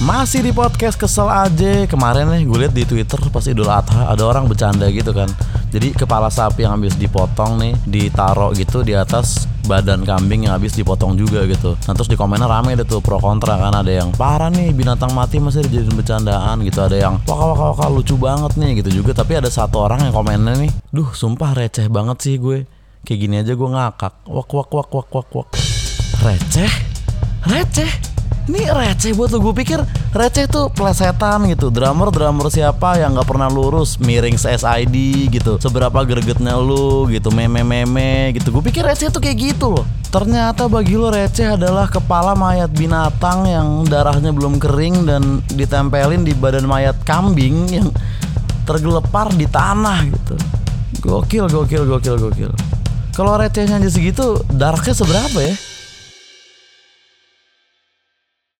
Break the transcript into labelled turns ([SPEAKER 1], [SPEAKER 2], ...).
[SPEAKER 1] Masih di podcast kesel aja. Kemarin nih gue liat di Twitter pas Idul Adha Ada orang bercanda gitu kan. Jadi kepala sapi yang habis dipotong nih Ditaruh gitu di atas badan kambing yang habis dipotong juga gitu. Nah terus di komennya rame deh tuh pro kontra kan. Ada yang parah nih binatang mati masih dijadiin bercandaan gitu. Ada yang waka waka waka lucu banget nih gitu juga. Tapi ada satu orang yang komennya nih Duh sumpah receh banget sih gue. Kayak gini aja gue ngakak. Wak wak wak wak wak wak. Receh? Receh? Ini receh buat lu Gue pikir receh tuh plesetan gitu Drummer-drummer siapa yang gak pernah lurus Miring SID gitu Seberapa gregetnya lu gitu Meme-meme gitu Gue pikir receh tuh kayak gitu loh Ternyata bagi lo receh adalah kepala mayat binatang yang darahnya belum kering dan ditempelin di badan mayat kambing yang tergelepar di tanah gitu. Gokil, gokil, gokil, gokil. Kalau recehnya aja segitu, darahnya seberapa ya?